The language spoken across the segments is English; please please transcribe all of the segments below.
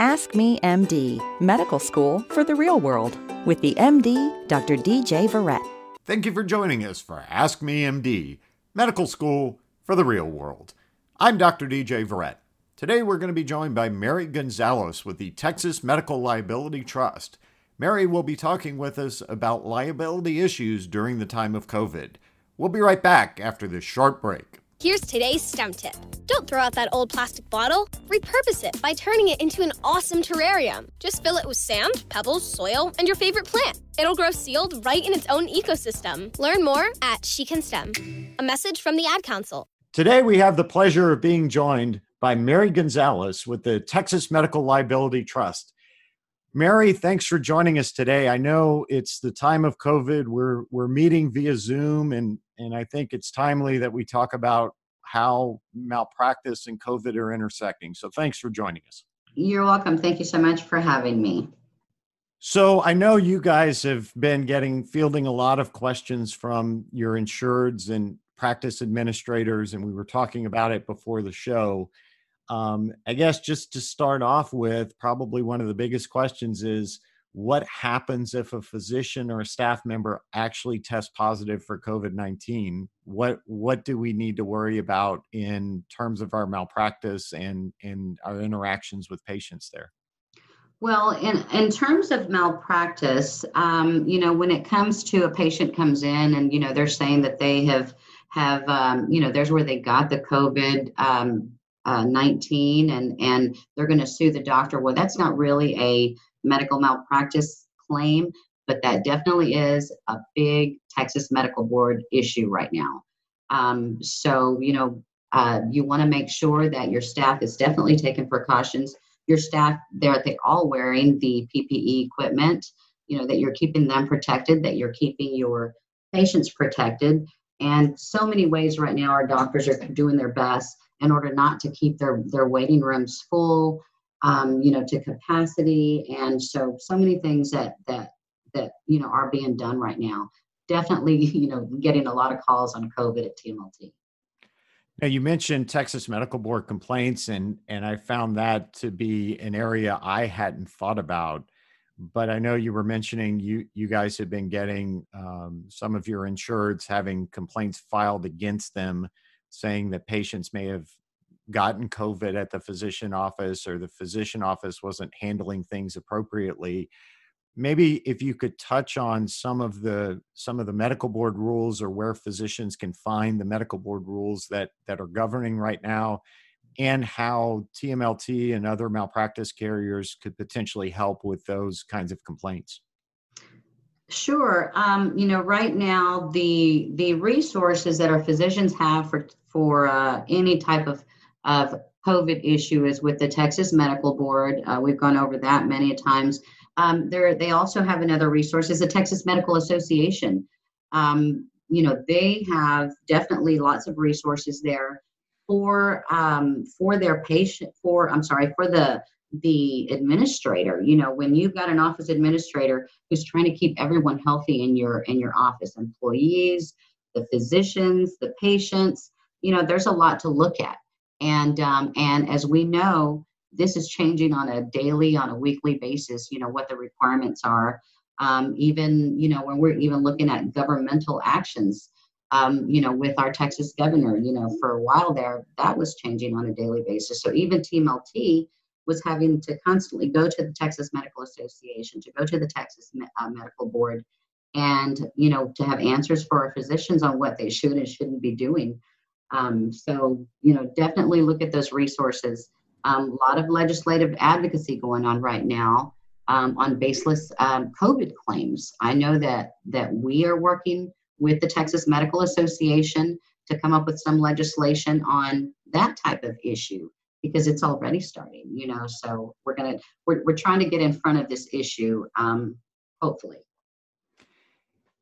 Ask Me MD, medical school for the real world, with the MD, Dr. DJ Verret. Thank you for joining us for Ask Me MD, medical school for the real world. I'm Dr. DJ Verret. Today we're going to be joined by Mary Gonzales with the Texas Medical Liability Trust. Mary will be talking with us about liability issues during the time of COVID. We'll be right back after this short break. Here's today's STEM tip. Don't throw out that old plastic bottle. Repurpose it by turning it into an awesome terrarium. Just fill it with sand, pebbles, soil, and your favorite plant. It'll grow sealed right in its own ecosystem. Learn more at She Can STEM. A message from the Ad Council. Today we have the pleasure of being joined by Mary Gonzales with the Texas Medical Liability Trust. Mary, thanks for joining us today. I know it's the time of COVID. We're we're meeting via Zoom and and I think it's timely that we talk about how malpractice and COVID are intersecting. So thanks for joining us. You're welcome. Thank you so much for having me. So I know you guys have been getting fielding a lot of questions from your insureds and practice administrators, and we were talking about it before the show. Um, I guess just to start off with, probably one of the biggest questions is what happens if a physician or a staff member actually tests positive for covid-19 what what do we need to worry about in terms of our malpractice and and our interactions with patients there? Well in in terms of malpractice um, you know when it comes to a patient comes in and you know they're saying that they have have um, you know there's where they got the covid um, uh, 19 and and they're going to sue the doctor well that's not really a medical malpractice claim, but that definitely is a big Texas Medical Board issue right now. Um, so, you know, uh, you want to make sure that your staff is definitely taking precautions. Your staff, they're they all wearing the PPE equipment. You know that you're keeping them protected, that you're keeping your patients protected, and so many ways right now our doctors are doing their best in order not to keep their their waiting rooms full um, you know, to capacity. And so, so many things that, that, that, you know, are being done right now. Definitely, you know, getting a lot of calls on COVID at TMLT. Now you mentioned Texas Medical Board complaints, and and I found that to be an area I hadn't thought about. But I know you were mentioning you you guys have been getting um, some of your insureds having complaints filed against them, saying that patients may have gotten COVID at the physician office or the physician office wasn't handling things appropriately. Maybe if you could touch on some of the some of the medical board rules or where physicians can find the medical board rules that that are governing right now and how TMLT and other malpractice carriers could potentially help with those kinds of complaints. Sure. Um, you know, right now the the resources that our physicians have for for uh, any type of of COVID issue is with the Texas Medical Board. Uh, we've gone over that many times. Um, there, they also have another resource is the Texas Medical Association. Um, you know, they have definitely lots of resources there for um, for their patient. For I'm sorry, for the the administrator. You know, when you've got an office administrator who's trying to keep everyone healthy in your in your office, employees, the physicians, the patients. You know, there's a lot to look at and um, and as we know this is changing on a daily on a weekly basis you know what the requirements are um, even you know when we're even looking at governmental actions um, you know with our texas governor you know for a while there that was changing on a daily basis so even tmlt was having to constantly go to the texas medical association to go to the texas uh, medical board and you know to have answers for our physicians on what they should and shouldn't be doing um, so, you know, definitely look at those resources. Um, a lot of legislative advocacy going on right now um, on baseless um, COVID claims. I know that that we are working with the Texas Medical Association to come up with some legislation on that type of issue because it's already starting. You know, so we're gonna we're we're trying to get in front of this issue. Um, hopefully.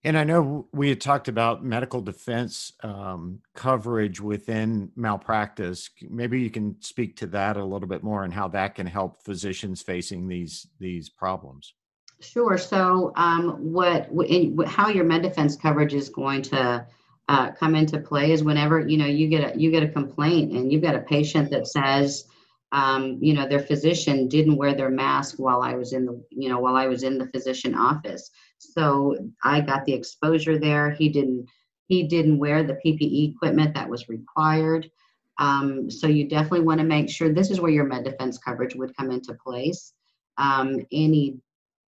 And I know we had talked about medical defense um, coverage within malpractice. Maybe you can speak to that a little bit more and how that can help physicians facing these these problems. Sure. So, um, what in, how your med defense coverage is going to uh, come into play is whenever you know you get a you get a complaint and you've got a patient that says um, you know, their physician didn't wear their mask while I was in the, you know, while I was in the physician office. So I got the exposure there. He didn't, he didn't wear the PPE equipment that was required. Um, so you definitely want to make sure this is where your med defense coverage would come into place. Um, any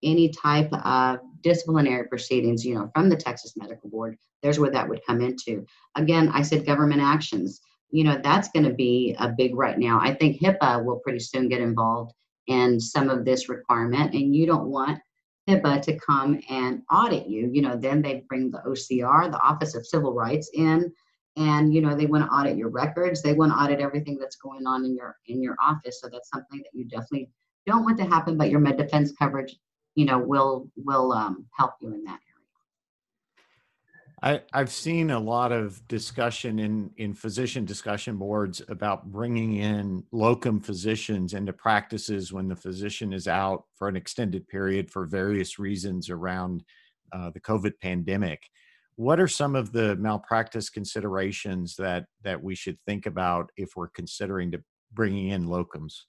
any type of disciplinary proceedings, you know, from the Texas Medical Board, there's where that would come into. Again, I said government actions. You know, that's going to be a big right now. I think HIPAA will pretty soon get involved in some of this requirement, and you don't want HIPAA to come and audit you. You know, then they bring the OCR, the Office of Civil Rights, in, and you know they want to audit your records. They want to audit everything that's going on in your in your office. So that's something that you definitely don't want to happen. But your med defense coverage you know will will um, help you in that area. I, I've seen a lot of discussion in in physician discussion boards about bringing in locum physicians into practices when the physician is out for an extended period for various reasons around uh, the COVID pandemic. What are some of the malpractice considerations that that we should think about if we're considering to bringing in locums?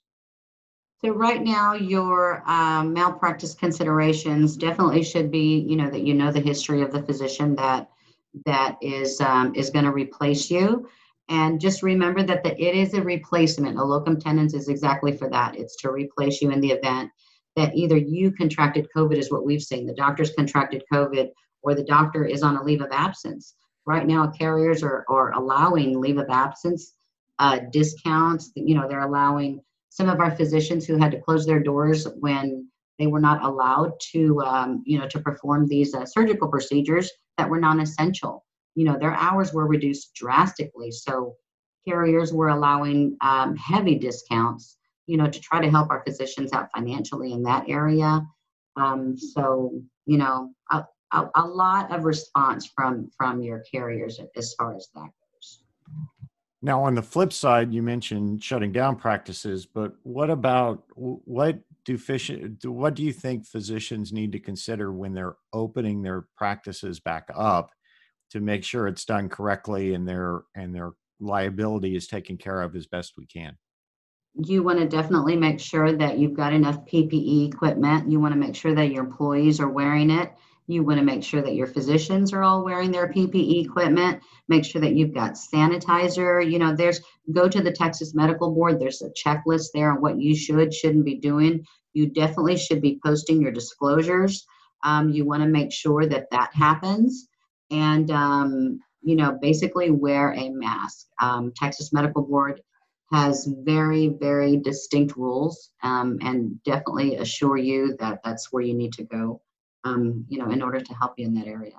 So right now, your um, malpractice considerations definitely should be, you know, that you know the history of the physician that that is um, is going to replace you, and just remember that the, it is a replacement. A locum tenens is exactly for that. It's to replace you in the event that either you contracted COVID, is what we've seen. The doctor's contracted COVID, or the doctor is on a leave of absence. Right now, carriers are are allowing leave of absence uh, discounts. You know, they're allowing some of our physicians who had to close their doors when they were not allowed to, um, you know, to perform these uh, surgical procedures that were non-essential. You know, their hours were reduced drastically. So carriers were allowing um, heavy discounts, you know, to try to help our physicians out financially in that area. Um, so, you know, a, a, a lot of response from from your carriers as far as that now, on the flip side, you mentioned shutting down practices, but what about what do fish, what do you think physicians need to consider when they're opening their practices back up to make sure it's done correctly and their and their liability is taken care of as best we can? You want to definitely make sure that you've got enough PPE equipment. You want to make sure that your employees are wearing it you want to make sure that your physicians are all wearing their PPE equipment. Make sure that you've got sanitizer. You know, there's go to the Texas Medical Board. There's a checklist there on what you should, shouldn't be doing. You definitely should be posting your disclosures. Um, you want to make sure that that happens. And, um, you know, basically wear a mask. Um, Texas Medical Board has very, very distinct rules um, and definitely assure you that that's where you need to go um, you know, in order to help you in that area.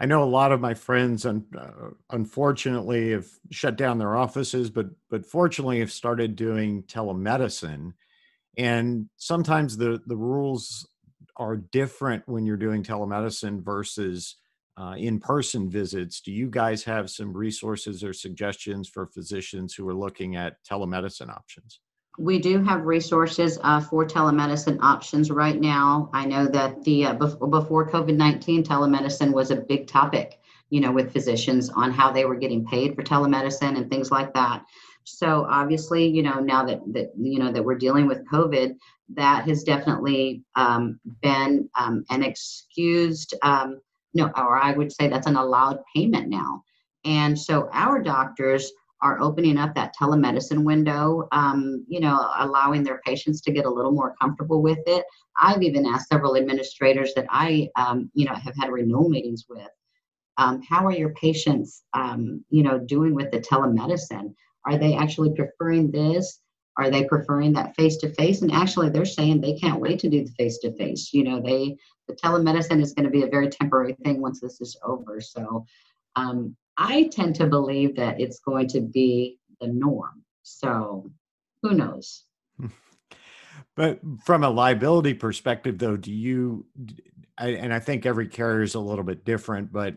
I know a lot of my friends, un- uh, unfortunately, have shut down their offices, but but fortunately, have started doing telemedicine. And sometimes the the rules are different when you're doing telemedicine versus uh, in person visits. Do you guys have some resources or suggestions for physicians who are looking at telemedicine options? We do have resources uh, for telemedicine options right now. I know that the uh, before, COVID nineteen, telemedicine was a big topic, you know, with physicians on how they were getting paid for telemedicine and things like that. So obviously, you know, now that that you know that we're dealing with COVID, that has definitely um, been um, an excused, um, no, or I would say that's an allowed payment now. And so our doctors are opening up that telemedicine window, um, you know, allowing their patients to get a little more comfortable with it. I've even asked several administrators that I, um, you know, have had renewal meetings with, um, how are your patients, um, you know, doing with the telemedicine? Are they actually preferring this? Are they preferring that face to face? And actually, they're saying they can't wait to do the face to face. You know, they the telemedicine is going to be a very temporary thing once this is over. So, um, I tend to believe that it's going to be the norm. So who knows? But from a liability perspective, though, do you, and I think every carrier is a little bit different, but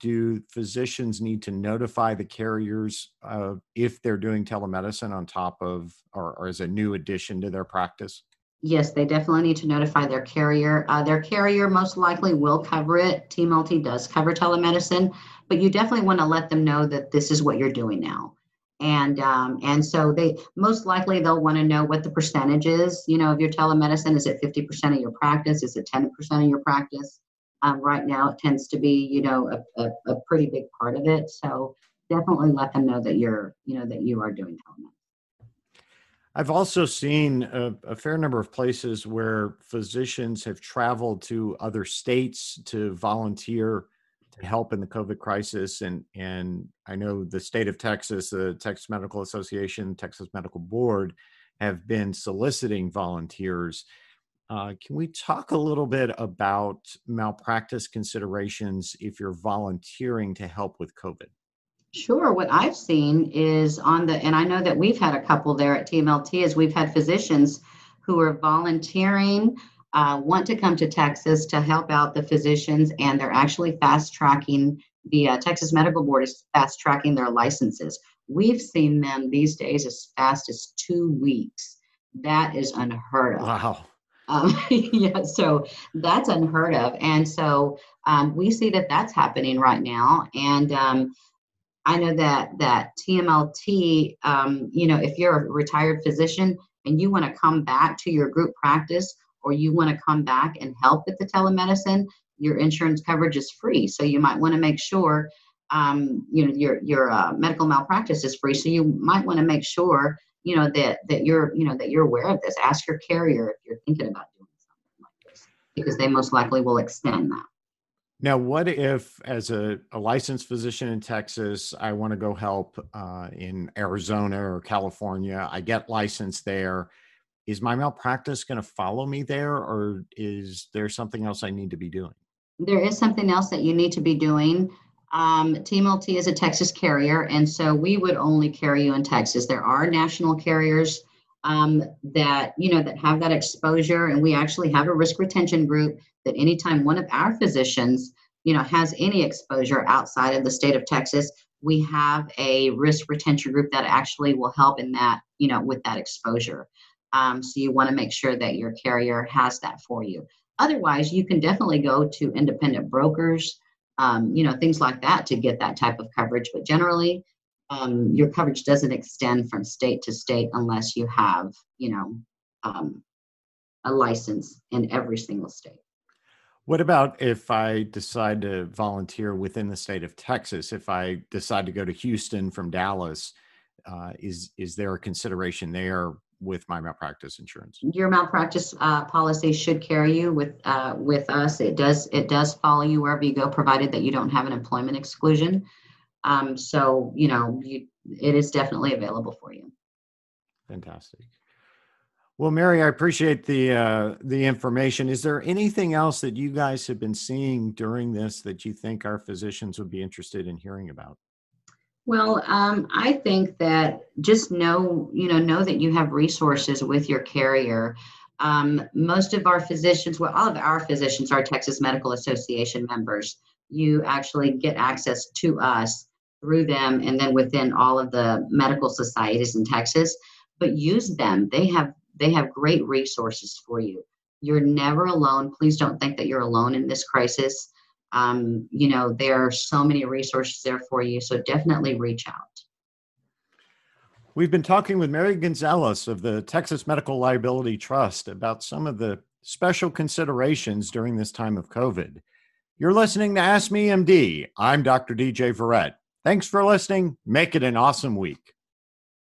do physicians need to notify the carriers uh, if they're doing telemedicine on top of or, or as a new addition to their practice? Yes, they definitely need to notify their carrier. Uh, their carrier most likely will cover it. TMLT does cover telemedicine, but you definitely want to let them know that this is what you're doing now. and um, and so they most likely they'll want to know what the percentage is you know of your telemedicine. Is it 50% of your practice? Is it 10% of your practice? Um, right now it tends to be you know a, a, a, pretty big part of it. So definitely let them know that you're you know that you are doing telemedicine. I've also seen a, a, fair number of places where physicians have traveled to other states to volunteer help in the COVID crisis. And, and I know the state of Texas, the Texas Medical Association, Texas Medical Board have been soliciting volunteers. Uh, can we talk a little bit about malpractice considerations if you're volunteering to help with COVID? Sure. What I've seen is on the, and I know that we've had a couple there at TMLT, is we've had physicians who are volunteering, uh, want to come to Texas to help out the physicians, and they're actually fast tracking. The uh, Texas Medical Board is fast tracking their licenses. We've seen them these days as fast as two weeks. That is unheard of. Wow. Um, yeah, so that's unheard of. And so um, we see that that's happening right now. And um, I know that that TMLT, um, you know, if you're a retired physician and you want to come back to your group practice or you want to come back and help with the telemedicine, your insurance coverage is free. So you might want to make sure, um, you know, your your uh, medical malpractice is free. So you might want to make sure, you know, that that you're, you know, that you're aware of this. Ask your carrier if you're thinking about doing something like this, because they most likely will extend that. Now, what if, as a, a licensed physician in Texas, I want to go help uh, in Arizona or California? I get licensed there. Is my malpractice going to follow me there, or is there something else I need to be doing? There is something else that you need to be doing. Um, TMLT is a Texas carrier, and so we would only carry you in Texas. There are national carriers um, that you know that have that exposure, and we actually have a risk retention group that anytime one of our physicians, you know, has any exposure outside of the state of Texas, we have a risk retention group that actually will help in that, you know, with that exposure. Um, so you want to make sure that your carrier has that for you. Otherwise, you can definitely go to independent brokers, um, you know, things like that to get that type of coverage. But generally, um, your coverage doesn't extend from state to state unless you have, you know, um, a license in every single state. What about if I decide to volunteer within the state of Texas? If I decide to go to Houston from Dallas, uh, is is there a consideration there with my malpractice insurance? Your malpractice uh, policy should carry you with uh, with us. It does it does follow you wherever you go, provided that you don't have an employment exclusion. Um, so you know you, it is definitely available for you. Fantastic. Well, Mary, I appreciate the uh, the information. Is there anything else that you guys have been seeing during this that you think our physicians would be interested in hearing about? Well, um, I think that just know, you know, know that you have resources with your carrier. Um, most of our physicians, well, all of our physicians are Texas Medical Association members. You actually get access to us through them, and then within all of the medical societies in Texas. But use them; they have they have great resources for you. You're never alone. Please don't think that you're alone in this crisis. Um, you know, there are so many resources there for you. So definitely reach out. We've been talking with Mary Gonzales of the Texas Medical Liability Trust about some of the special considerations during this time of COVID. You're listening to Ask Me MD. I'm Dr. DJ Verret. Thanks for listening. Make it an awesome week.